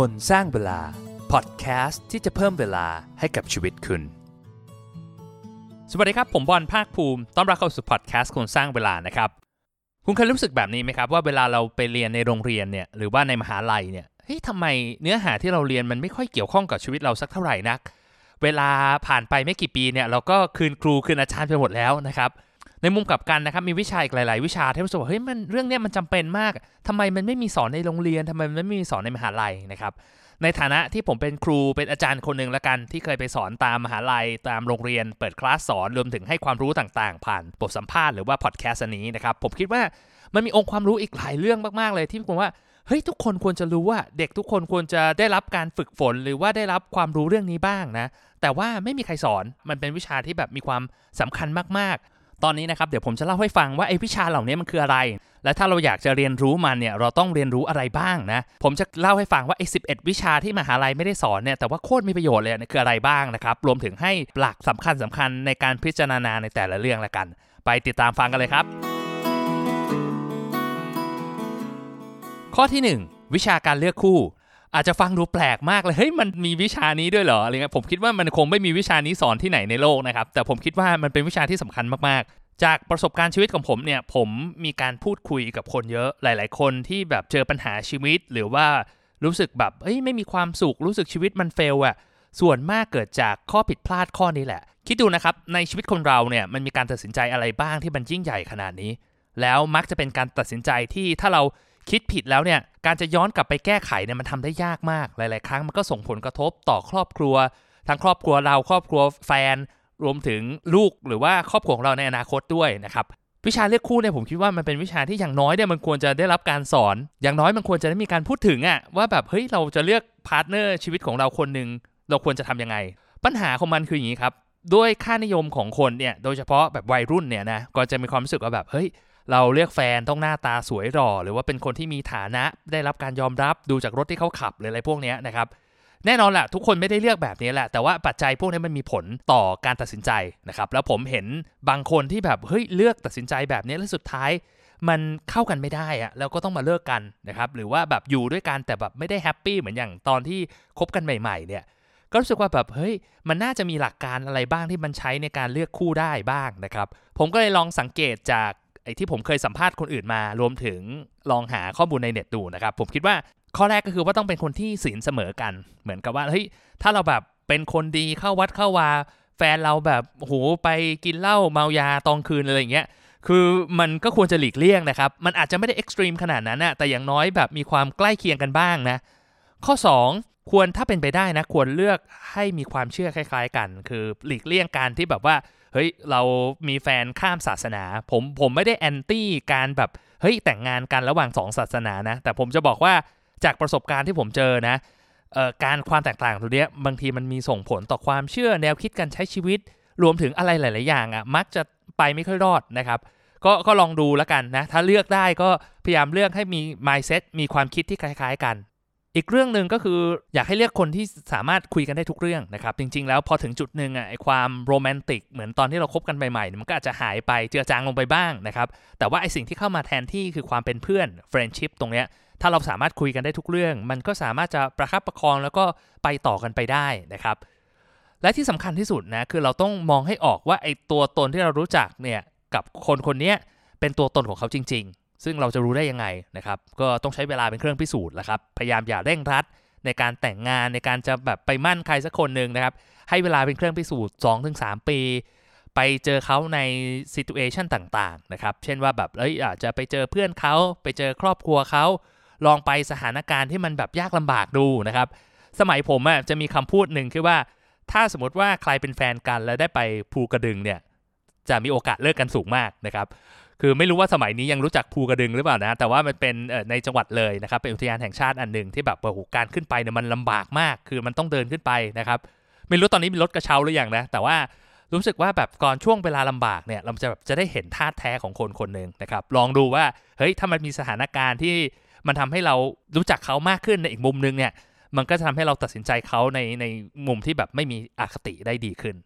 คนสร้างเวลา พอดแคสต์ที่จะเพิ่มเวลาให้กับชีวิตคุณ สวัสดีครับ ผมบอลภาคภูมิ ต้อนรับเข้าสู่พอดแคสต์คนสร้างเวลานะครับ คุณเคยรู้สึกแบบนี้ไหมครับ ว่าเวลาเราไปเรียนในโรงเรียนเนี่ยหรือว่าในมหาลัยเนี่ยเฮ้ยทำไมเนื้อหาที่เราเรียนมันไม่ค่อยเกี่ยวข้องกับชีวิตเราสักเท่าไหร่นัก เวลาผ่านไปไม่กี่ปีเนี่ยเราก็คืนครูคืนอาจารย์ไปหมดแล้วนะครับ ในมุมกลับกันนะครับมีวิชาอีกหลาย ๆ วิชาที่รู้สึกว่าเฮ้ยมันเรื่องนี้มันจำเป็นมากทำไมมันไม่มีสอนในโรงเรียนทำไมมันไม่มีสอนในมหาลัยนะครับในฐานะที่ผมเป็นครูเป็นอาจารย์คนหนึ่งละกัน ที่เคยไปสอนตามมหาลัยตามโรงเรียน เปิดคลาสสอนรวมถึงให้ความรู้ต่างๆ ผ่านบทสัมภาษณ์หรือว่าพอดแคสต์นี้นะครับผมคิดว่ามันมีองค์ความรู้อีกหลายเรื่องมาก ๆ เลยที่ผมว่าเฮ้ยทุกคนควรจะรู้ว่าเด็กทุกคนควรจะได้รับการฝึกฝน หรือว่าได้รับความรู้เรื่องนี้บ้างนะ แต่ว่าไม่มีใครสอนมันเป็นวิชาที่แบบมีความสำคัญมาก ตอนนี้นะครับเดี๋ยวผมจะเล่าให้ฟังว่าไอ้วิชาเหล่านี้มันคืออะไร และถ้าเราอยากจะเรียนรู้มันเนี่ยเราต้องเรียนรู้อะไรบ้างนะ ผมจะเล่าให้ฟังว่าไอ้สิวิชาที่มหาลัยไม่ได้สอนเนี่ยแต่ว่าโคตรมีประโยชน์เลยคืออะไรบ้างนะครับ รวมถึงให้หลักสำคัญสำคัญในการพิจารณาในแต่ละเรื่องละกัน ไปติดตามฟังกันเลยครับ ข้อที่ 1 วิชาการเลือกคู่อาจจะฟังดูแปลกมากเลยเฮ้ยมันมีวิชานี้ด้วยเหรออะไรเงี้ยผมคิดว่ามันคงไม่มีวิชานี้สอนที่ไหนในโลกนะครับแต่ผมคิดว่ามันเป็นวิชาที่สำคัญมาก จากประสบการณ์ชีวิตของผมเนี่ยผมมีการพูดคุยกับคนเยอะหลาย ๆ คนที่แบบเจอปัญหาชีวิต หรือว่ารู้สึกแบบเฮ้ยไม่มีความสุขรู้สึกชีวิตมันเฟลอะส่วนมากเกิดจากข้อผิดพลาดข้อนี้แหละ คิดดูนะครับในชีวิตคนเราเนี่ยมันมีการตัดสินใจอะไรบ้างที่มันยิ่งใหญ่ขนาดนี้ แล้วมักจะเป็นการตัดสินใจที่ถ้าเราคิดผิดแล้วเนี่ยการจะย้อนกลับไปแก้ไขเนี่ยมันทำได้ยากมาก หลาย ๆ ครั้งมันก็ส่งผลกระทบต่อครอบครัว ทั้งครอบครัวเราครอบครัวแฟน รวมถึงลูกหรือว่าครอบครัวของเราในอนาคตด้วยนะครับวิชาเลือกคู่เนี่ยผมคิดว่ามันเป็นวิชาที่อย่างน้อยเนี่ยมันควรจะได้รับการสอน อย่างน้อยมันควรจะได้มีการพูดถึงอะว่าแบบเฮ้ยเราจะเลือกพาร์ทเนอร์ชีวิตของเราคนหนึ่งเราควรจะทํำยังไง ปัญหาของมันคืออย่างนี้ครับด้วยค่านิยมของคนเนี่ยโดยเฉพาะแบบวัยรุ่นเนี่ยนะก็จะมีความรู้สึกว่าแบบเฮ้ยเราเลือกแฟนต้องหน้าตาสวยหล่อหรือว่าเป็นคนที่มีฐานะได้รับการยอมรับดูจากรถที่เขาขับหรืออะไรพวกนี้นะครับ แน่นอนแหละทุกคนไม่ได้เลือกแบบนี้แหละ แต่ว่าปัจจัยพวกนี้มันมีผลต่อการตัดสินใจนะครับ แล้วผมเห็นบางคนที่แบบเฮ้ยเลือกตัดสินใจแบบนี้แล้วสุดท้ายมันเข้ากันไม่ได้อะแล้วก็ต้องมาเลิกกันนะครับ หรือว่าแบบอยู่ด้วยกันแต่แบบไม่ได้แฮปปี้เหมือนอย่างตอนที่คบกันใหม่ ๆ เนี่ยก็รู้สึกว่าแบบเฮ้ยมันน่าจะมีหลักการอะไรบ้างที่มันใช้ในการเลือกคู่ได้บ้างนะครับ ผมก็เลยลองสังเกตจากไอ้ที่ผมเคยสัมภาษณ์คนอื่นมา รวมถึงลองหาข้อมูลในเน็ตดูนะครับ ผมคิดว่า ข้อแรกก็คือว่าต้องเป็นคนที่ศีลเสมอกัน เหมือนกับว่าเฮ้ยถ้าเราแบบเป็นคนดีเข้าวัดเข้าวา แฟนเราแบบโหไปกินเหล้าเมายาตอนคืนอะไรอย่างเงี้ยคือมันก็ควรจะหลีกเลี่ยงนะครับ มันอาจจะไม่ได้เอ็กซ์ตรีมขนาดนั้นนะแต่อย่างน้อยแบบมีความใกล้เคียงกันบ้างนะ ข้อ 2 ควรถ้าเป็นไปได้นะ ควรเลือกให้มีความเชื่อคล้าย ๆ กัน คือหลีกเลี่ยงการที่แบบว่า เฮ้ย เรามีแฟนข้ามศาสนา ผมผมไม่ได้แอนตี้การแบบ เฮ้ย แต่งงานกันระหว่างสองศาสนานะ แต่ผมจะบอกว่า จากประสบการณ์ที่ผมเจอนะการความแตกต่างตรงนี้บางทีมันมีส่งผลต่อความเชื่อแนวคิดการใช้ชีวิต รวมถึงอะไรหลาย ๆ อย่างอะ่ะมักจะไปไม่ค่อยรอดนะครับ ก็ก็ลองดูแล้วกันนะ ถ้าเลือกได้ก็พยายามเลือกให้มี mindset มีความคิดที่คล้าย ๆ กัน อีกเรื่องหนึ่งก็คืออยากให้เลือกคนที่สามารถคุยกันได้ทุกเรื่องนะครับ จริง ๆ แล้วพอถึงจุดหนึ่งอะไอความโรแมนติกเหมือนตอนที่เราคบกันใหม่ๆมันก็อาจจะหายไปเจือจางลงไปบ้างนะครับแต่ว่าไอสิ่งที่เข้ามาแทนที่คือความเป็นเพื่อนเฟรนชิพตรงเนี้ย ถ้าเราสามารถคุยกันได้ทุกเรื่อง มันก็สามารถจะประคับประคองแล้วก็ไปต่อกันไปได้นะครับ และที่สำคัญที่สุดนะคือเราต้องมองให้ออกว่าไอ้ตัวตนที่เรารู้จักเนี่ยกับคนคนนี้เป็นตัวตนของเขาจริง ๆ ซึ่งเราจะรู้ได้ยังไงนะครับ ก็ต้องใช้เวลาเป็นเครื่องพิสูจน์แหละครับ พยายามอย่าเร่งรัดในการแต่งงานในการจะแบบไปมั่นใครสักคนหนึ่งนะครับ ให้เวลาเป็นเครื่องพิสูจน์ 2-3 ปี ไปเจอเขาในซิทูเอชันต่างๆนะครับ เช่นว่าแบบเอ้ยอาจจะไปเจอเพื่อนเขาไปเจอครอบครัวเขา ลองไปสถานการณ์ที่มันแบบยากลำบากดูนะครับ สมัยผมอะจะมีคำพูดหนึ่งคือว่า ถ้าสมมติว่าใครเป็นแฟนกันแล้วได้ไปภูกระดึงเนี่ย จะมีโอกาสเลิกกันสูงมากนะครับ คือไม่รู้ว่าสมัยนี้ยังรู้จักภูกระดึงหรือเปล่านะ แต่ว่ามันเป็นในจังหวัดเลยนะครับ เป็นอุทยานแห่งชาติอันหนึ่งที่แบบโอ้โหการขึ้นไปเนี่ยมันลำบากมาก คือมันต้องเดินขึ้นไปนะครับ ไม่รู้ตอนนี้มีรถกระเช้าหรือยังนะ แต่ว่ารู้สึกว่าแบบก่อนช่วงเวลาลำบากเนี่ยเราจะแบบจะได้เห็นท่าแท้ของคนคนหนึ่งนะครับ ลองดูว่าเฮ้ยถ้ามันมีสถานการณ์ที่ มันทำให้เรารู้จักเขามากขึ้นในอีกมุมนึงเนี่ยมันก็จะทำให้เราตัดสินใจเขาในในมุมที่แบบไม่มีอคติได้ดีขึ้น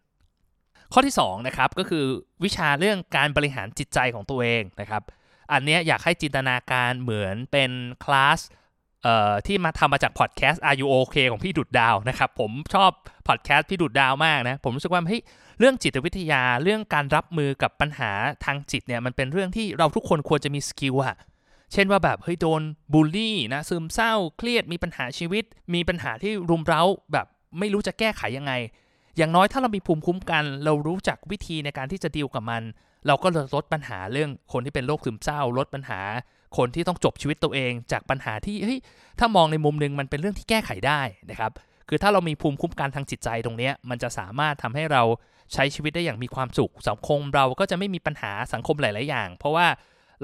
ข้อที่2นะครับก็คือวิชาเรื่องการบริหารจิตใจของตัวเองนะครับ อันนี้อยากให้จินตนาการเหมือนเป็นคลาสเอ่อที่มาทำมาจากพอดแคสต์ Are You OK ของพี่ดุดดาวนะครับ ผมชอบพอดแคสต์พี่ดุดดาวมากนะ ผมรู้สึกว่าเฮ้ยเรื่องจิตวิทยาเรื่องการรับมือกับปัญหาทางจิตเนี่ยมันเป็นเรื่องที่เราทุกคนควรจะมีสกิลอะ เช่นว่าแบบเฮ้ยโดนบูลลี่นะซึมเศร้าเครียดมีปัญหาชีวิต มีปัญหาที่รุมเร้าแบบไม่รู้จะแก้ไขยังไง อย่างน้อยถ้าเรามีภูมิคุ้มกัน เรารู้จักวิธีในการที่จะดีลกับมัน เราก็ลดปัญหาเรื่องคนที่เป็นโรคซึมเศร้า ลดปัญหาคนที่ต้องจบชีวิตตัวเอง จากปัญหาที่เฮ้ยถ้ามองในมุมหนึ่งมันเป็นเรื่องที่แก้ไขได้นะครับคือถ้าเรามีภูมิคุ้มกันทางจิตใจตรงนี้มันจะสามารถทำให้เราใช้ชีวิตได้อย่างมีความสุข สังคมเราก็จะไม่มีปัญหาสังคมหลาย ๆ อย่าง เพราะว่า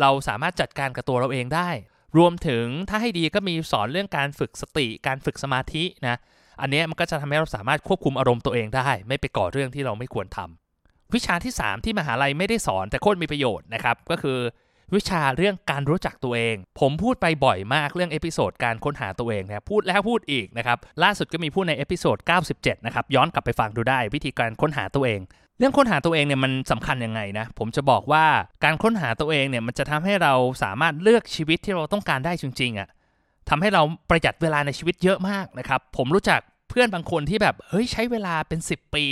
เราสามารถจัดการกับตัวเราเองได้ รวมถึงถ้าให้ดีก็มีสอนเรื่องการฝึกสติ การฝึกสมาธินะ อันนี้มันก็จะทำให้เราสามารถควบคุมอารมณ์ตัวเองได้ ไม่ไปก่อเรื่องที่เราไม่ควรทำวิชาที่ 3 ที่มหาลัยไม่ได้สอนแต่โคตรมีประโยชน์นะครับ ก็คือวิชาเรื่องการรู้จักตัวเอง ผมพูดไปบ่อยมากเรื่องเอพิโซดการค้นหาตัวเองนะพูดแล้วพูดอีกนะครับ ล่าสุดก็มีพูดในเอพิโซด97 นะครับ ย้อนกลับไปฟังดูได้วิธีการค้นหาตัวเอง เรื่องค้นหาตัวเองเนี่ยมันสำคัญยังไงนะผมจะบอกว่าการค้นหาตัวเองเนี่ยมันจะทำให้เราสามารถเลือกชีวิตที่เราต้องการได้จริงๆอะ่ะทำให้เราประหยัดเวลาในชีวิตเยอะมากนะครับผมรู้จักเพื่อนบางคนที่แบบเฮ้ยใช้เวลาเป็น 10 ปี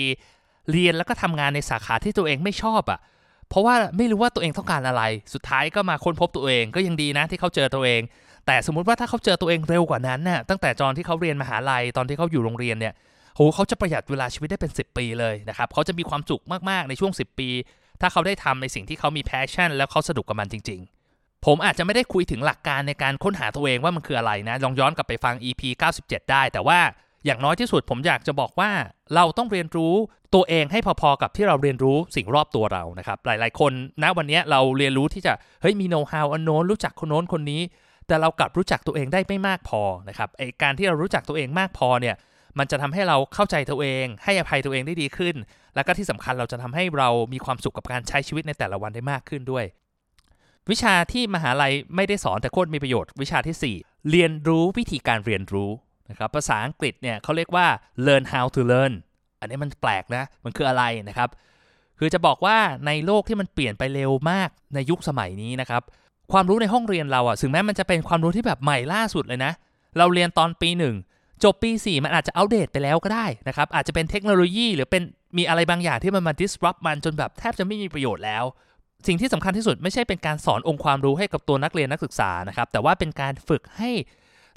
เรียนแล้วก็ทำงานในสาขาที่ตัวเองไม่ชอบอะ่ะเพราะว่าไม่รู้ว่าตัวเองต้องการอะไร สุดท้ายก็มาค้นพบตัวเองก็ยังดีนะที่เขาเจอตัวเอง แต่สมมุติว่าถ้าเขาเจอตัวเองเร็วกว่านั้นน่ะตั้งแต่ตอนที่เขาเรียนมหาลัยตอนที่เขาอยู่โรงเรียนเนี่ย โหเขาจะประหยัดเวลาชีวิตได้เป็น 10 ปีเลยนะครับเขาจะมีความสุขมากๆในช่วง 10 ปี ถ้าเขาได้ทำในสิ่งที่เขามีแพชชั่น แล้วเขาสนุกกับมันจริง ๆ ผมอาจจะไม่ได้คุยถึงหลักการในการค้นหาตัวเองว่ามันคืออะไรนะลองย้อนกลับไปฟัง EP 97 ได้ แต่ว่าอย่างน้อยที่สุดผมอยากจะบอกว่าเราต้องเรียนรู้ตัวเองให้พอๆกับที่เราเรียนรู้สิ่งรอบตัวเรานะครับ หลายๆคนณวันนี้เราเรียนรู้ที่จะเฮ้ยมีโน้ตฮาวอันโน้นรู้จักคนโน้นคนนี้ แต่เรากลับรู้จักตัวเองได้ไม่มากพอนะครับไอการที่เรารู้จักตัวเองมากพอเนี่ย มันจะทำให้เราเข้าใจตัวเอง ให้อภัยตัวเองได้ดีขึ้น แล้วก็ที่สำคัญเราจะทำให้เรามีความสุขกับการใช้ชีวิตในแต่ละวันได้มากขึ้นด้วย วิชาที่มหาลัยไม่ได้สอนแต่โคตรมีประโยชน์ วิชาที่ 4 เรียนรู้วิธีการเรียนรู้นะครับภาษาอังกฤษเนี่ยเขาเรียกว่า learn how to learn อันนี้มันแปลกนะมันคืออะไรนะครับ คือจะบอกว่าในโลกที่มันเปลี่ยนไปเร็วมากในยุคสมัยนี้นะครับความรู้ในห้องเรียนเราอะถึงแม้มันจะเป็นความรู้ที่แบบใหม่ล่าสุดเลยนะ เราเรียนตอนปีหนึ่ง จบปี 4 มันอาจจะอัปเดตไปแล้วก็ได้นะครับ อาจจะเป็นเทคโนโลยี หรือเป็นมีอะไรบางอย่างที่มันมา disrupt มันจนแบบแทบจะไม่มีประโยชน์แล้ว สิ่งที่สำคัญที่สุดไม่ใช่เป็นการสอนองค์ความรู้ให้กับตัวนักเรียนนักศึกษานะครับ แต่ว่าเป็นการฝึกให้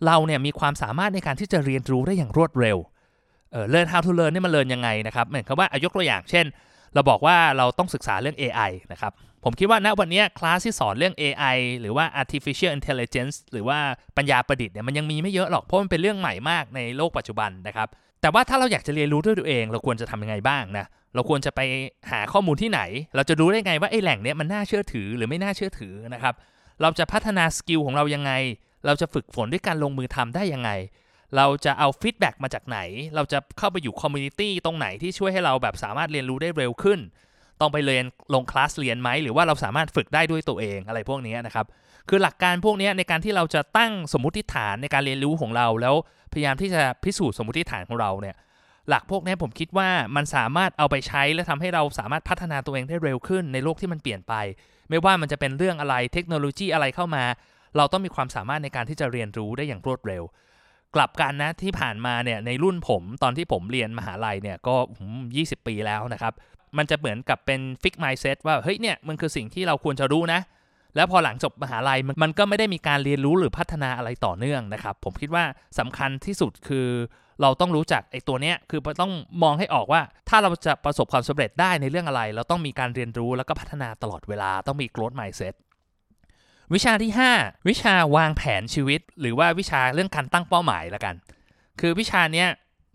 เราเนี่ยมีความสามารถในการที่จะเรียนรู้ได้อย่างรวดเร็วเออ learn how to learn นี่มันเรียนยังไงนะครับ เหมือนกับว่าอายกตัวอย่างเช่น เราบอกว่าเราต้องศึกษาเรื่อง AI นะครับ ผมคิดว่าณวันนี้คลาสที่สอนเรื่อง AI หรือว่า artificial intelligence หรือว่าปัญญาประดิษฐ์เนี่ยมันยังมีไม่เยอะหรอกเพราะมันเป็นเรื่องใหม่มากในโลกปัจจุบันนะครับแต่ว่าถ้าเราอยากจะเรียนรู้ด้วยตัวเอง เราควรจะทำยังไงบ้างนะเราควรจะไปหาข้อมูลที่ไหน เราจะรู้ได้ไงว่าไอ้แหล่งเนี้ยมันน่าเชื่อถือหรือไม่น่าเชื่อถือนะครับเราจะพัฒนาสกิลของเรายังไง เราจะฝึกฝนด้วยการลงมือทำได้ยังไง เราจะเอาฟีดแบ็กมาจากไหน เราจะเข้าไปอยู่คอมมูนิตี้ตรงไหนที่ช่วยให้เราแบบสามารถเรียนรู้ได้เร็วขึ้น ต้องไปเรียนลงคลาสเรียนไหมหรือว่าเราสามารถฝึกได้ด้วยตัวเองอะไรพวกนี้นะครับคือหลักการพวกนี้ในการที่เราจะตั้งสมมติฐานในการเรียนรู้ของเรา แล้วพยายามที่จะพิสูจน์สมมติฐานของเราเนี่ยหลักพวกนี้ผมคิดว่ามันสามารถเอาไปใช้และทำให้เราสามารถพัฒนาตัวเองได้เร็วขึ้นในโลกที่มันเปลี่ยนไป ไม่ว่ามันจะเป็นเรื่องอะไรเทคโนโลยีอะไรเข้ามา เราต้องมีความสามารถในการที่จะเรียนรู้ได้อย่างรวดเร็ว กลับกันนะที่ผ่านมาเนี่ยในรุ่นผมตอนที่ผมเรียนมหาลัยเนี่ยก็ 20 ปีแล้วนะครับ มันจะเหมือนกับเป็นฟิกไมซ์เซตว่าเฮ้ยเนี่ยมันคือสิ่งที่เราควรจะรู้นะ แล้วพอหลังจบมหาลัยมันก็ไม่ได้มีการเรียนรู้หรือพัฒนาอะไรต่อเนื่องนะครับ ผมคิดว่าสำคัญที่สุดคือเราต้องรู้จักไอ้ตัวเนี้ยคือต้องมองให้ออกว่า ถ้าเราจะประสบความสำเร็จได้ในเรื่องอะไร เราต้องมีการเรียนรู้แล้วก็พัฒนาตลอดเวลาต้องมี growth mindset วิชาที่ 5 วิชาวางแผนชีวิต หรือว่าวิชาเรื่องการตั้งเป้าหมายละกัน คือวิชาเนี้ย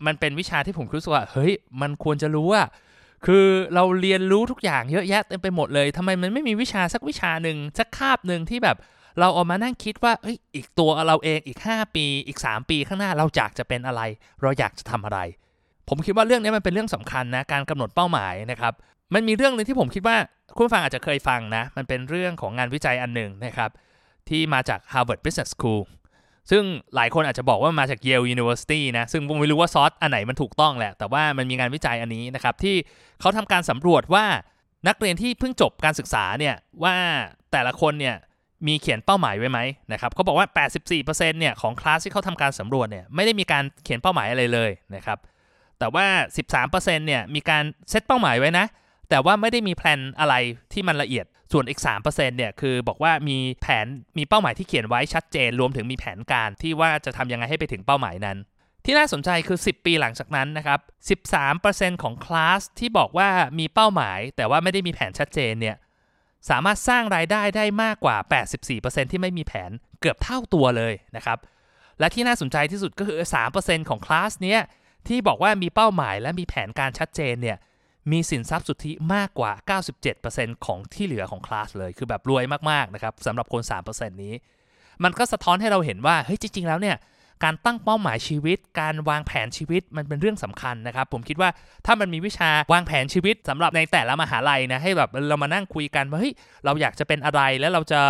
มันเป็นวิชาที่ผมรู้สึกว่าเฮ้ยมันควรจะรู้ว่า คือเราเรียนรู้ทุกอย่างเยอะแยะเต็มไปหมดเลยทำไมมันไม่มีวิชาสักวิชาหนึ่งสักคาบหนึ่งที่แบบเราออกมานั่งคิดว่าเอ้ยอีกตัวเราเองอีก 5 ปีอีก 3 ปีข้างหน้าเราอยากจะเป็นอะไร เราอยากจะทำอะไร ผมคิดว่าเรื่องนี้มันเป็นเรื่องสำคัญนะการกำหนดเป้าหมายนะครับมันมีเรื่องหนึ่งที่ผมคิดว่าคุณฟังอาจจะเคยฟังนะ มันเป็นเรื่องของงานวิจัยอันหนึ่งนะครับที่มาจาก Harvard Business School ซึ่งหลายคนอาจจะบอกว่ามาจาก Yale University นะ ซึ่งผมไม่รู้ว่าซอสอันไหนมันถูกต้องแหละ แต่ว่ามันมีงานวิจัยอันนี้นะครับ ที่เขาทำการสำรวจว่านักเรียนที่เพิ่งจบการศึกษาเนี่ย ว่าแต่ละคนเนี่ยมีเขียนเป้าหมายไว้ไหมนะครับเขาบอกว่า 84%เนี่ยของคลาสที่เขาทำการสำรวจเนี่ยไม่ได้มีการเขียนเป้าหมายอะไรเลยนะครับ แต่ว่า 13%เนี่ยมีการเซตเป้าหมายไว้นะ แต่ว่าไม่ได้มีแผนอะไรที่มันละเอียด ส่วนอีก 3%เนี่ยคือบอกว่ามีแผนมีเป้าหมายที่เขียนไว้ชัดเจน รวมถึงมีแผนการที่ว่าจะทำยังไงให้ไปถึงเป้าหมายนั้น ที่น่าสนใจคือ 10 ปีหลังจากนั้นนะครับ 13%ของคลาสที่บอกว่ามีเป้าหมาย แต่ว่าไม่ได้มีแผนชัดเจนเนี่ยสามารถสร้างรายได้ได้มากกว่า 84%ที่ไม่มีแผนเกือบเท่าตัวเลยนะครับ และที่น่าสนใจที่สุดก็คือ 3%ของคลาสเนี้ยที่บอกว่ามีเป้าหมายและมีแผนการชัดเจนเนี่ย มีสินทรัพย์สุทธิมากกว่า 97%ของที่เหลือของคลาสเลย คือแบบรวยมากๆนะครับสำหรับคน 3%นี้ มันก็สะท้อนให้เราเห็นว่าเฮ้ยจริง ๆ แล้วเนี่ยการตั้งเป้าหมายชีวิต การวางแผนชีวิตมันเป็นเรื่องสำคัญนะครับ ผมคิดว่าถ้ามันมีวิชาวางแผนชีวิตสำหรับในแต่ละมหาลัยนะให้แบบเรามานั่งคุยกันว่าเฮ้ยเราอยากจะเป็นอะไรแล้วเราจะ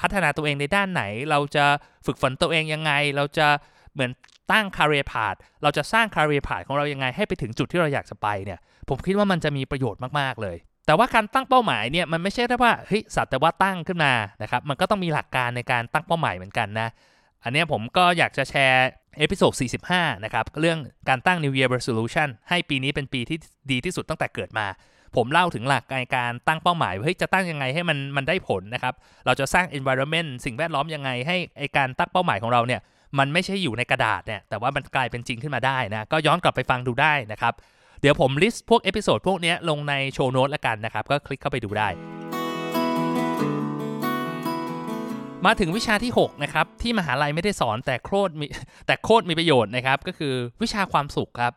พัฒนาตัวเองในด้านไหน เราจะฝึกฝนตัวเองยังไง เราจะเหมือนตั้ง career path เราจะสร้าง career path ของเรายังไงให้ไปถึงจุดที่เราอยากจะไปเนี่ย ผมคิดว่ามันจะมีประโยชน์มาก ๆ เลย แต่ว่าการตั้งเป้าหมายเนี่ยมันไม่ใช่แค่ว่าเฮ้ยสัตว์แต่ว่าตั้งขึ้นมานะครับมันก็ต้องมีหลักการในการตั้งเป้าหมายเหมือนกันนะอันนี้ผมก็อยากจะแชร์เอพิโซด 45 นะครับ เรื่องการตั้ง New Year Resolution ให้ปีนี้เป็นปีที่ดีที่สุดตั้งแต่เกิดมา ผมเล่าถึงหลักในการตั้งเป้าหมายว่าเฮ้ยจะตั้งยังไงให้มันมันได้ผลนะครับ เราจะสร้าง environment สิ่งแวดล้อมยังไงให้ไอการตั้งเป้าหมายของเราเนี่ยมันไม่ใช่อยู่ในกระดาษเนี่ยแต่ว่ามันกลายเป็นจริงขึ้นมาได้นะก็ย้อนกลับไปฟังดูได้นะครับ เดี๋ยวผมลิสต์พวกเอพิโซดพวกนี้ลงในโชว์โน้ตล้วกันนะครับ ก็คลิกเข้าไปดูได้ มาถึงวิชาที่ 6 นะครับ ที่มหาลัยไม่ได้สอนแต่โคตรมีแต่โคตรมีประโยชน์นะครับ ก็คือวิชาความสุขครับ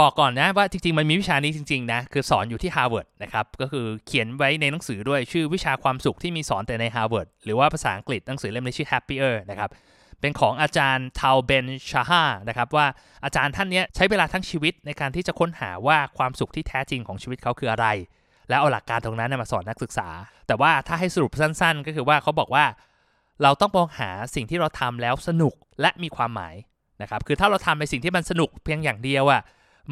บอกก่อนนะว่าจริงๆ มันมีวิชานี้จริงๆนะคือสอนอยู่ที่ Harvard นะครับก็คือเขียนไว้ในหนังสือด้วยชื่อวิชาความสุขที่มีสอนแต่ใน Harvard หรือว่าภาษาอังกฤษหนังสือเล่มนี้ชื่อ Happier นะครับ เป็นของอาจารย์ทาวเบนชาฮานะครับว่าอาจารย์ท่านนี้ใช้เวลาทั้งชีวิตในการที่จะค้นหาว่าความสุขที่แท้จริงของชีวิตเขาคืออะไร แล้วเอาหลักการตรงนั้นมาสอนนักศึกษา แต่ว่าถ้าให้สรุปสั้น ๆ ก็คือว่าเขาบอกว่า เราต้องมองหาสิ่งที่เราทำแล้วสนุกและมีความหมายนะครับคือถ้าเราทำในสิ่งที่มันสนุกเพียงอย่างเดียวอะ่ะ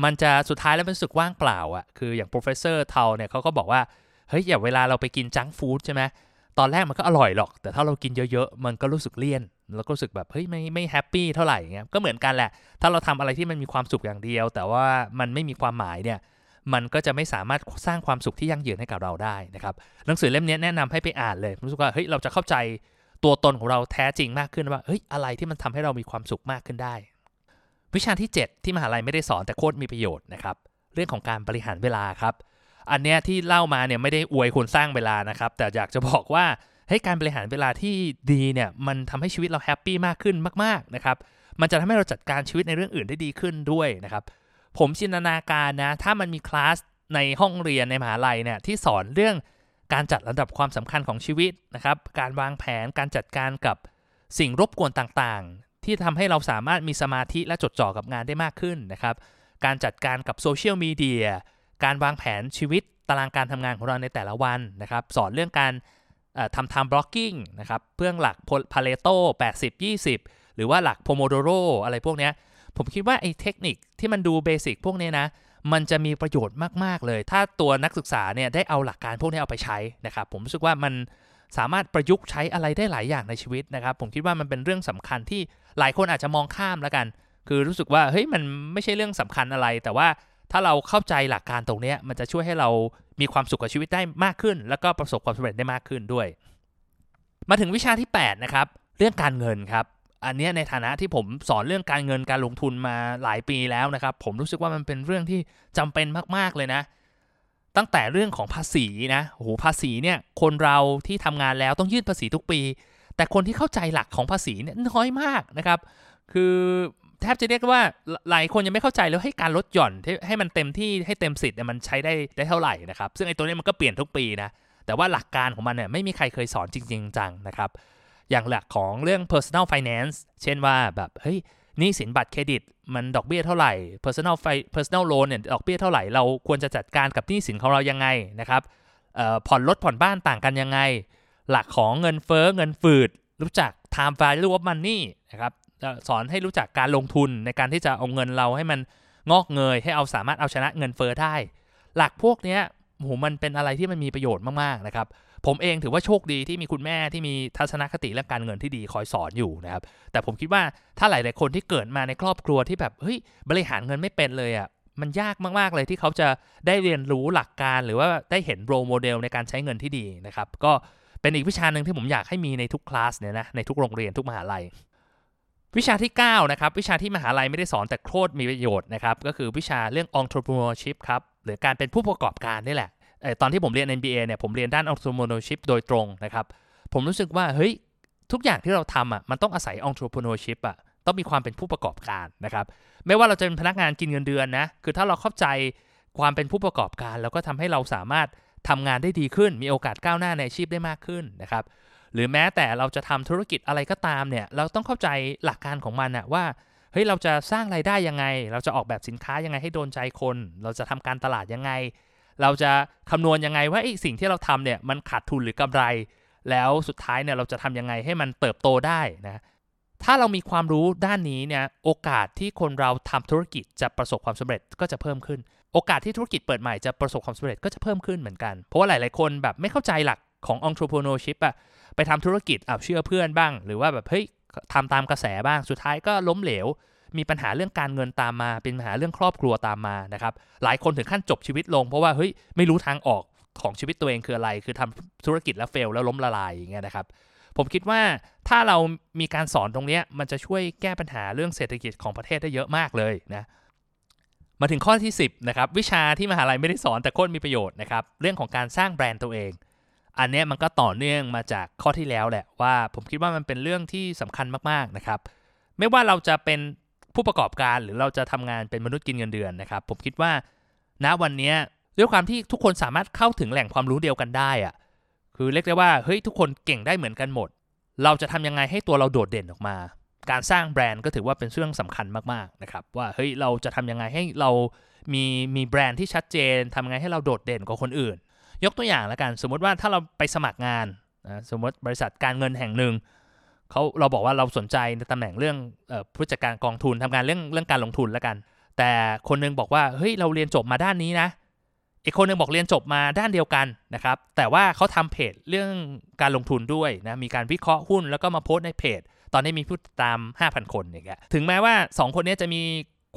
มันจะสุดท้ายแล้วมันสึกว่างเปล่าอะ่ะคืออย่าง professor เทาเนี่ยเขาก็บอกว่าเฮ้ยอย่างเวลาเราไปกินจังฟู้ดใช่ไหมตอนแรกมันก็อร่อยหรอก แต่ถ้าเรากินเยอะๆ มันก็รู้สึกเลี่ยน แล้วก็รู้สึกแบบเฮ้ยไม่ไม่แฮปปี้เท่าไหร่เงี้ยก็เหมือนกันแหละ ถ้าเราทำอะไรที่มันมีความสุขอย่างเดียว แต่ว่ามันไม่มีความหมายเนี่ยมันก็จะไม่สามารถสร้างความสุขที่ยั่งยืนให้กับเราได้นะครับหนังสือเล่มนี้แนะนำให้ไปอ่านเลยรู้สึกว่าเฮ้ยเราจะเข้าใจตัวตนของเราแท้จริงมากขึ้นว่าเฮ้ยอะไรที่มันทำให้เรามีความสุขมากขึ้นได้ วิชาที่ 7 ที่มหาลัยไม่ได้สอนแต่โคตรมีประโยชน์นะครับเรื่องของการบริหารเวลาครับ อันเนี้ยที่เล่ามาเนี่ยไม่ได้อวยคนสร้างเวลานะครับ แต่อยากจะบอกว่า เฮ้ยการบริหารเวลาที่ดีเนี่ยมันทำให้ชีวิตเราแฮปปี้มากขึ้นมากๆนะครับมันจะทำให้เราจัดการชีวิตในเรื่องอื่นได้ดีขึ้นด้วยนะครับผมจินตนาการนะถ้ามันมีคลาสในห้องเรียนในมหาลัยเนี่ยที่สอนเรื่องการจัดลำดับความสำคัญของชีวิตนะครับการวางแผนการจัดการกับสิ่งรบกวนต่างๆ ที่ทำให้เราสามารถมีสมาธิและจดจ่อกับงานได้มากขึ้นนะครับการจัดการกับโซเชียลมีเดียการวางแผนชีวิตตารางการทำงานของเราในแต่ละวันนะครับ สอนเรื่องการ ทำ time blocking นะครับเพื่องหลัก Pareto 80 20 หรือว่าหลัก Pomodoro อะไรพวกนี้ผมคิดว่าไอ้เทคนิคที่มันดูเบสิกพวกนี้นะ มันจะมีประโยชน์มาก ๆ เลย ถ้าตัวนักศึกษาเนี่ยได้เอาหลักการพวกนี้เอาไปใช้นะครับ ผมรู้สึกว่ามันสามารถประยุกต์ใช้อะไรได้หลายอย่างในชีวิตนะครับ ผมคิดว่ามันเป็นเรื่องสำคัญที่หลายคนอาจจะมองข้ามแล้วกัน คือรู้สึกว่าเฮ้ยมันไม่ใช่เรื่องสำคัญอะไร แต่ว่า ถ้าเราเข้าใจหลักการตรงนี้มันจะช่วยให้เรามีความสุขกับชีวิตได้มากขึ้น แล้วก็ประสบความสำเร็จได้มากขึ้นด้วย มาถึงวิชาที่ 8 นะครับ เรื่องการเงินครับ อันนี้ในฐานะที่ผมสอนเรื่องการเงินการลงทุนมาหลายปีแล้วนะครับ ผมรู้สึกว่ามันเป็นเรื่องที่จำเป็นมากๆเลยนะ ตั้งแต่เรื่องของภาษีนะโอ้โหภาษีเนี่ยคนเราที่ทำงานแล้วต้องยื่นภาษีทุกปี แต่คนที่เข้าใจหลักของภาษีเนี่ยน้อยมากนะครับ คือ แทบจะเรียกว่าหลายคนยังไม่เข้าใจแล้วให้การลดหย่อนให้มันเต็มที่ให้เต็มสิทธิ์มันใช้ได้ได้เท่าไหร่นะครับซึ่งไอ้ตัวนี้มันก็เปลี่ยนทุกปีนะแต่ว่าหลักการของมันเนี่ยไม่มีใครเคยสอนจริงๆจังนะครับอย่างหลักของเรื่อง personal finance เช่นว่าแบบเฮ้ยนี่สินบัตรเครดิตมันดอกเบี้ยเท่าไหร่ personal fi- personal loan เนี่ยดอกเบี้ยเท่าไหร่เราควรจะจัดการกับหนี้สินของเรายังไงนะครับผ่อนรถผ่อนบ้านต่างกันยังไง หลักของเงินเฟ้อเงินฝืด รู้จัก time value of money นะครับ สอนให้รู้จักการลงทุนในการที่จะเอาเงินเราให้มันงอกเงย ให้เอาสามารถเอาชนะเงินเฟอ้อได้ หลักพวกนี้โหมันเป็นอะไรที่มันมีประโยชน์มากๆนะครับผผมเองถือว่าโชคดีที่มีคุณแม่ที่มีทัศนคติเรื่องการเงินที่ดีคอยสอนอยู่นะครับ แต่ผมคิดว่าถ้าหลาย ๆ คนที่เกิดมาในครอบครัวที่แบบเฮ้ยบริหารเงินไม่เป็นเลยอะ่ะมันยากมากๆเลยที่เขาจะได้เรียนรู้หลักการหรือว่าได้เห็นโรโมเดลในการใช้เงินที่ดีนะครับ ก็เป็นอีกวิชาหนึ่งที่ผมอยากให้มีในทุกคลาสเนี่ยนะในทุกโรงเรียนทุกมหาลัย วิชาที่ 9 นะครับ วิชาที่มหาลัยไม่ได้สอนแต่โคตรมีประโยชน์นะครับ ก็คือวิชาเรื่อง entrepreneurship ครับ หรือการเป็นผู้ประกอบการนี่แหละตอนที่ผมเรียน MBA เนี่ยผมเรียนด้าน entrepreneurship โดยตรงนะครับ ผมรู้สึกว่าเฮ้ยทุกอย่างที่เราทำอะมันต้องอาศัย entrepreneurship อะต้องมีความเป็นผู้ประกอบการนะครับ ไม่ว่าเราจะเป็นพนักงานกินเงินเดือนนะคือถ้าเราเข้าใจความเป็นผู้ประกอบการ แล้วก็ทำให้เราสามารถทำงานได้ดีขึ้น มีโอกาสก้าวหน้าในอาชีพได้มากขึ้นนะครับ หรือแม้แต่เราจะทำธุรกิจอะไรก็ตามเนี่ยเราต้องเข้าใจหลักการของมันอะว่าเฮ้ยเราจะสร้างไรายได้ยังไง เราจะออกแบบสินค้ายังไงให้โดนใจคน เราจะทำการตลาดยังไง เราจะคำนวณยังไงว่าไอ้สิ่งที่เราทำเนี่ยมันขาดทุนหรือกำไร แล้วสุดท้ายเนี่ยเราจะทำยังไงให้มันเติบโตได้นะถ้าเรามีความรู้ด้านนี้เนี่ยโอกาสที่คนเราทำธุรกิจจะประสบความสำเร็จก็จะเพิ่มขึ้น โอกาสที่ธุรกิจเปิดใหม่จะประสบความสำเร็จก็จะเพิ่มขึ้นเหมือนกัน เพราะว่าหลาย ๆ คนแบบไม่เข้าใจหลัก ของ entrepreneurship อะไปทำธุรกิจอะเชื่อเพื่อนบ้าง หรือว่าแบบเฮ้ยทำตามกระแสบ้างสุดท้ายก็ล้มเหลว มีปัญหาเรื่องการเงินตามมา เป็นปัญหาเรื่องครอบครัวตามมานะครับหลายคนถึงขั้นจบชีวิตลง เพราะว่าเฮ้ยไม่รู้ทางออกของชีวิตตัวเองคืออะไร คือทำธุรกิจแล้วเฟลแล้วล้มละลายอย่างเงี้ยนะครับผมคิดว่าถ้าเรามีการสอนตรงนี้มันจะช่วยแก้ปัญหาเรื่องเศรษฐกิจของประเทศได้เยอะมากเลยนะมาถึงข้อที่ 10นะครับวิชาที่มหาลัยไม่ได้สอนแต่โคตรมีประโยชน์นะครับเรื่องของการสร้างแบรนด์ตัวเอง อันนี้มันก็ต่อเนื่องมาจากข้อที่แล้วแหละว่า ผมคิดว่ามันเป็นเรื่องที่สำคัญมากๆนะครับ ไม่ว่าเราจะเป็นผู้ประกอบการหรือเราจะทำงานเป็นมนุษย์กินเงินเดือนนะครับ ผมคิดว่า ณวันนี้ด้วยความที่ทุกคนสามารถเข้าถึงแหล่งความรู้เดียวกันได้อะคือเรียกได้ว่าเฮ้ยทุกคนเก่งได้เหมือนกันหมด เราจะทำยังไงให้ตัวเราโดดเด่นออกมา การสร้างแบรนด์ก็ถือว่าเป็นเรื่องสำคัญมากๆนะครับว่าเฮ้ยเราจะทำยังไงให้เรามีมีแบรนด์ที่ชัดเจนทำยังไงให้เราโดดเด่นกว่าคนอื่น ยกตัวอย่างแล้วกันสมมติว่าถ้าเราไปสมัครงานนะสมมติบริษัทการเงินแห่งหนึ่งเขาเราบอกว่าเราสนใจในตำแหน่งเรื่องผู้จัดการกองทุนทำงานเรื่องเรื่องการลงทุนแล้วกัน แต่คนนึงบอกว่าเฮ้ยเราเรียนจบมาด้านนี้นะอีกคนนึงบอกเรียนจบมาด้านเดียวกันนะครับแต่ว่าเขาทำเพจเรื่องการลงทุนด้วยนะมีการวิเคราะห์หุ้นแล้วก็มาโพสในเพจ ตอนนี้มีผู้ติดตาม 5,000 คนอย่างเงี้ยถึงแม้ว่า 2 คนนี้จะมี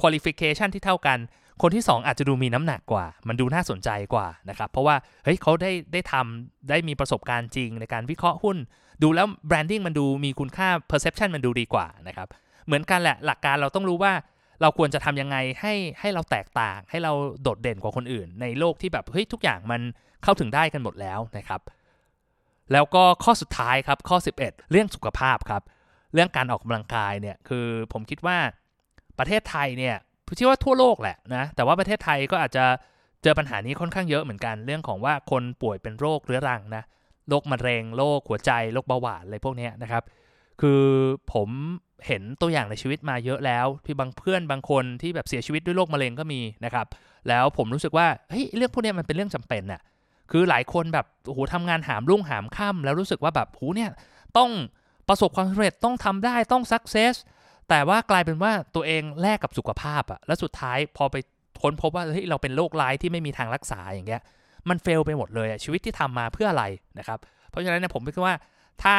คุณลิฟิเคชันที่เท่ากัน คนที่ 2 อาจจะดูมีน้ำหนักกว่า มันดูน่าสนใจกว่านะครับ เพราะว่าเฮ้ยเขาได้ได้ทำได้มีประสบการณ์จริงในการวิเคราะห์หุ้น ดูแล้วแบรนดิ้งมันดูมีคุณค่า perception มันดูดีกว่านะครับ เหมือนกันแหละหลักการเราต้องรู้ว่าเราควรจะทำยังไงให้ให้เราแตกต่าง ให้เราโดดเด่นกว่าคนอื่น ในโลกที่แบบเฮ้ยทุกอย่างมันเข้าถึงได้กันหมดแล้วนะครับ แล้วก็ข้อสุดท้ายครับข้อ 11 เรื่องสุขภาพครับ เรื่องการออกกำลังกายเนี่ยคือผมคิดว่าประเทศไทยเนี่ย คิดว่าทั่วโลกแหละนะแต่ว่าประเทศไทยก็อาจจะเจอปัญหานี้ค่อนข้างเยอะเหมือนกันเรื่องของว่าคนป่วยเป็นโรคเรื้อรังนะโรคมะเร็งโรคหัวใจโรคเบาหวานอะไรพวกนี้นะครับ คือผมเห็นตัวอย่างในชีวิตมาเยอะแล้วพี่บางเพื่อนบางคนที่แบบเสียชีวิตด้วยโรคมะเร็งก็มีนะครับ แล้วผมรู้สึกว่าเฮ้ยเรื่องพวกนี้มันเป็นเรื่องจำเป็นน่ะคือหลายคนแบบโอ้โหทำงานหามรุ่งหามค่ำแล้วรู้สึกว่าแบบโหเนี่ยต้องประสบความสำเร็จต้องทำได้ต้องสักเซส แต่ว่ากลายเป็นว่าตัวเองแลกกับสุขภาพอะแล้วสุดท้ายพอไปค้นพบว่าเฮ้ยเราเป็นโรคร้ายที่ไม่มีทางรักษาอย่างเงี้ยมันเฟลไปหมดเลยอะชีวิตที่ทำมาเพื่ออะไรนะครับ เพราะฉะนั้นเนี่ยผมคิดว่าถ้า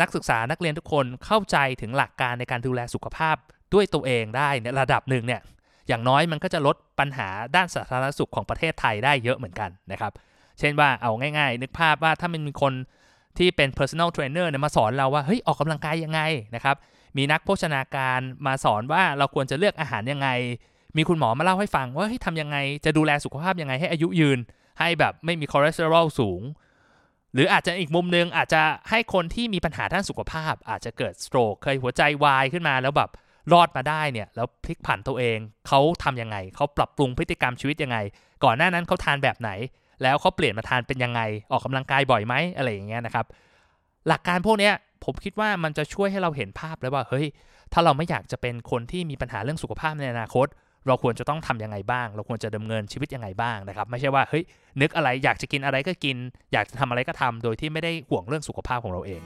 นักศึกษานักเรียนทุกคนเข้าใจถึงหลักการในการดูแลสุขภาพด้วยตัวเองได้ในระดับหนึ่งเนี่ยอย่างน้อยมันก็จะลดปัญหาด้านสาธารณสุขของประเทศไทยได้เยอะเหมือนกันนะครับ เช่นว่าเอาง่ายๆ นึกภาพว่าถ้ามันมีคนที่เป็น personal trainer เนี่ยมาสอนเราว่าเฮ้ยออกกำลังกายยังไงนะครับ มีนักโภชนาการมาสอนว่าเราควรจะเลือกอาหารยังไง มีคุณหมอมาเล่าให้ฟังว่าเฮ้ยทำยังไงจะดูแลสุขภาพยังไงให้อายุยืน ให้แบบไม่มีคอเลสเตอรอลสูง หรืออาจจะอีกมุมนึงอาจจะให้คนที่มีปัญหาด้านสุขภาพ อาจจะเกิดสโตรกเคยหัวใจวายขึ้นมาแล้วแบบรอดมาได้เนี่ยแล้วพลิกผันตัวเองเขาทำยังไงเขาปรับปรุงพฤติกรรมชีวิตยังไง ก่อนหน้านั้นเขาทานแบบไหน แล้วเขาเปลี่ยนมาทานเป็นยังไง ออกกำลังกายบ่อยไหมอะไรอย่างเงี้ยนะครับ หลักการพวกเนี้ย ผมคิดว่ามันจะช่วยให้เราเห็นภาพเลยว่าเฮ้ย ถ้าเราไม่อยากจะเป็นคนที่มีปัญหาเรื่องสุขภาพในอนาคต เราควรจะต้องทํำยังไงบ้าง เราควรจะดำเนินชีวิตยังไงบ้างนะครับ ไม่ใช่ว่าเฮ้ยนึกอะไรอยากจะกินอะไรก็กิน อยากจะทำอะไรก็ทำโดยที่ไม่ได้ห่วงเรื่องสุขภาพของเราเอง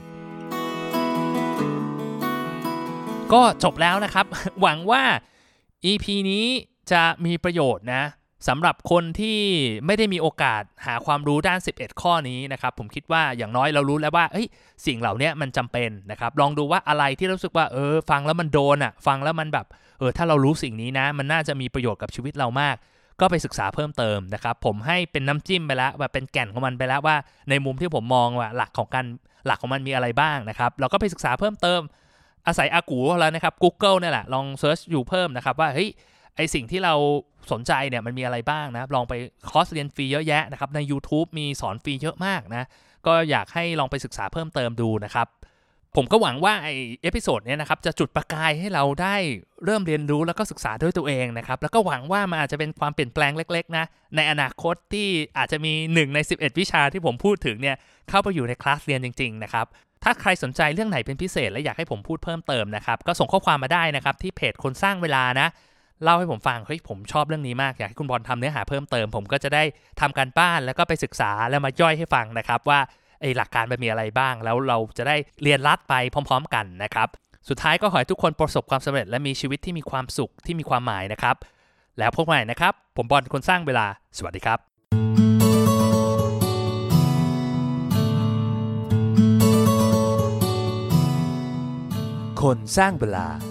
ก็จบแล้วนะครับ หวังว่า EP นี้จะมีประโยชน์นะ สำหรับคนที่ไม่ได้มีโอกาสหาความรู้ด้าน 11 ข้อนี้นะครับผมคิดว่าอย่างน้อยเรารู้แล้วว่าเอ้สิ่งเหล่านี้มันจำเป็นนะครับลองดูว่าอะไรที่รู้สึกว่าเออฟังแล้วมันโดนอะ่ะฟังแล้วมันแบบเออถ้าเรารู้สิ่งนี้นะ มันน่าจะมีประโยชน์กับชีวิตเรามาก ก็ไปศึกษาเพิ่มเติมนะครับผมให้เป็นน้ำจิ้มไปแล้วแบบเป็นแก่นของมันไปแล้วว่า ในมุมที่ผมมองว่าหลักของการหลักของมันมีอะไรบ้างนะครับเราก็ไปศึกษาเพิ่มเติม อาศัยอากูแล้วนะครับ Google เนี่ยแหละลองเซิร์ชอยู่เพิ่มนะครับว่าเฮ้ยไอสิ่งที่เรา สนใจเนี่ยมันมีอะไรบ้างนะ ลองไปคอร์สเรียนฟรีเยอะแยะนะครับ ใน YouTube มีสอนฟรีเยอะมากนะ ก็อยากให้ลองไปศึกษาเพิ่มเติมดูนะครับ ผมก็หวังว่าไอเอพิโซดเนี้ยนะครับจะจุดประกายให้เราได้เริ่มเรียนรู้แล้วก็ศึกษาด้วยตัวเองนะครับ แล้วก็หวังว่ามันอาจจะเป็นความเปลี่ยนแปลงเล็ก ๆ นะ ในอนาคตที่อาจจะมี 1 ใน 11 วิชาที่ผมพูดถึงเนี่ยเข้าไปอยู่ในคลาสเรียนจริง ๆ นะครับถ้าใครสนใจเรื่องไหนเป็นพิเศษและอยากให้ผมพูดเพิ่มเติมนะครับ ก็ส่งข้อความมาได้นะครับ ที่เพจคนสร้างเวลานะ เล่าให้ผมฟังเฮ้ยผมชอบเรื่องนี้มากอยากให้คุณบอลทำเนื้อหาเพิ่มเติม ผมก็จะได้ทำการบ้านแล้วก็ไปศึกษาแล้วมาย่อยให้ฟังนะครับ ว่าไอ้หลักการมันมีอะไรบ้าง แล้วเราจะได้เรียนรัดไปพร้อม ๆ กันนะครับ สุดท้ายก็ขอให้ทุกคนประสบความสำเร็จ และมีชีวิตที่มีความสุขที่มีความหมายนะครับ แล้วพบกันใหม่นะครับ ผมบอลคนสร้างเวลา สวัสดีครับคนสร้างเวลา